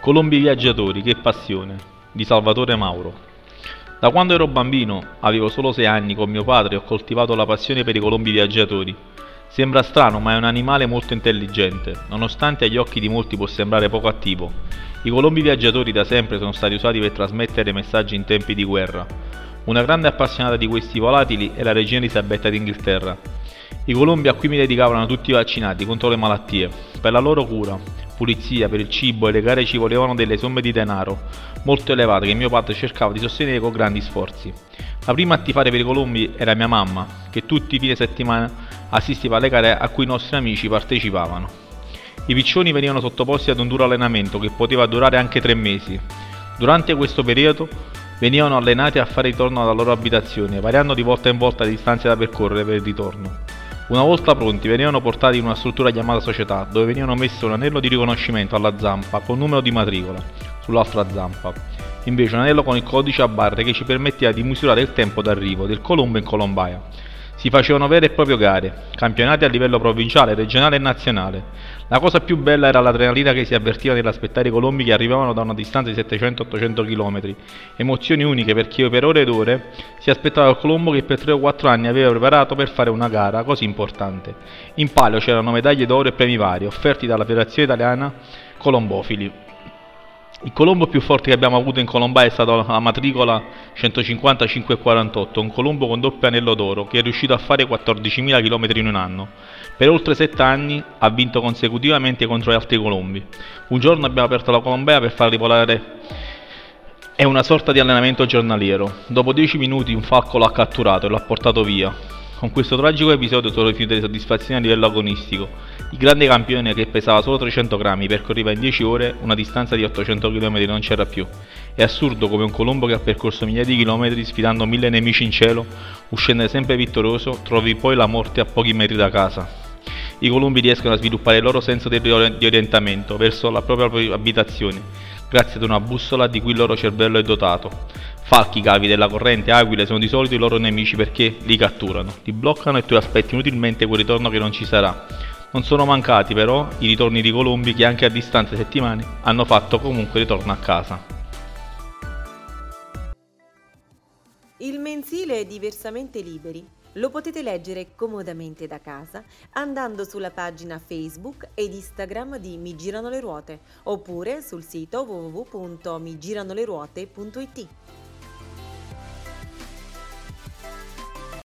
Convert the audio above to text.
Colombi viaggiatori, che passione, di Salvatore Mauro. Da quando ero bambino, avevo solo sei anni, con mio padre ho coltivato la passione per i colombi viaggiatori. Sembra strano, ma è un animale molto intelligente, nonostante agli occhi di molti può sembrare poco attivo. I colombi viaggiatori da sempre sono stati usati per trasmettere messaggi in tempi di guerra. Una grande appassionata di questi volatili è la regina Elisabetta d'Inghilterra. I colombi a cui mi dedicavano tutti vaccinati contro le malattie. Per la loro cura, pulizia, per il cibo e le gare ci volevano delle somme di denaro molto elevate che mio padre cercava di sostenere con grandi sforzi. La prima a tifare per i colombi era mia mamma, che tutti i fine settimana assisteva alle gare a cui i nostri amici partecipavano. I piccioni venivano sottoposti ad un duro allenamento che poteva durare anche tre mesi. Durante questo periodo venivano allenati a fare ritorno alla loro abitazione, variando di volta in volta le distanze da percorrere per il ritorno. Una volta pronti venivano portati in una struttura chiamata società, dove venivano messo un anello di riconoscimento alla zampa con numero di matricola sull'altra zampa. Invece un anello con il codice a barre che ci permetteva di misurare il tempo d'arrivo del colombo in colombaia. Si facevano vere e proprie gare, campionati a livello provinciale, regionale e nazionale. La cosa più bella era l'adrenalina che si avvertiva nell'aspettare i colombi che arrivavano da una distanza di 700-800 km. Emozioni uniche perché per ore ed ore si aspettava il colombo che per 3 o 4 anni aveva preparato per fare una gara così importante. In palio c'erano medaglie d'oro e premi vari offerti dalla Federazione Italiana Colombofili. Il colombo più forte che abbiamo avuto in Colombia è stato la matricola 15548, un colombo con doppio anello d'oro che è riuscito a fare 14.000 km in un anno. Per oltre 7 anni ha vinto consecutivamente contro gli altri colombi. Un giorno abbiamo aperto la Colombia per farli volare. È una sorta di allenamento giornaliero. Dopo 10 minuti un falco l'ha catturato e l'ha portato via. Con questo tragico episodio sono rifiute soddisfazioni a livello agonistico. Il grande campione che pesava solo 300 grammi percorreva in 10 ore una distanza di 800 km non c'era più. È assurdo come un colombo che ha percorso migliaia di chilometri sfidando mille nemici in cielo, uscendo sempre vittorioso, trovi poi la morte a pochi metri da casa. I colombi riescono a sviluppare il loro senso di orientamento verso la propria abitazione, grazie ad una bussola di cui il loro cervello è dotato. Falchi, cavi della corrente, aquile sono di solito i loro nemici perché li catturano, li bloccano e tu aspetti inutilmente quel ritorno che non ci sarà. Non sono mancati però i ritorni di colombi che anche a distanza di settimane hanno fatto comunque ritorno a casa. Il mensile è diversamente liberi. Lo potete leggere comodamente da casa andando sulla pagina Facebook ed Instagram di Mi Girano le Ruote oppure sul sito www.migiranoleruote.it.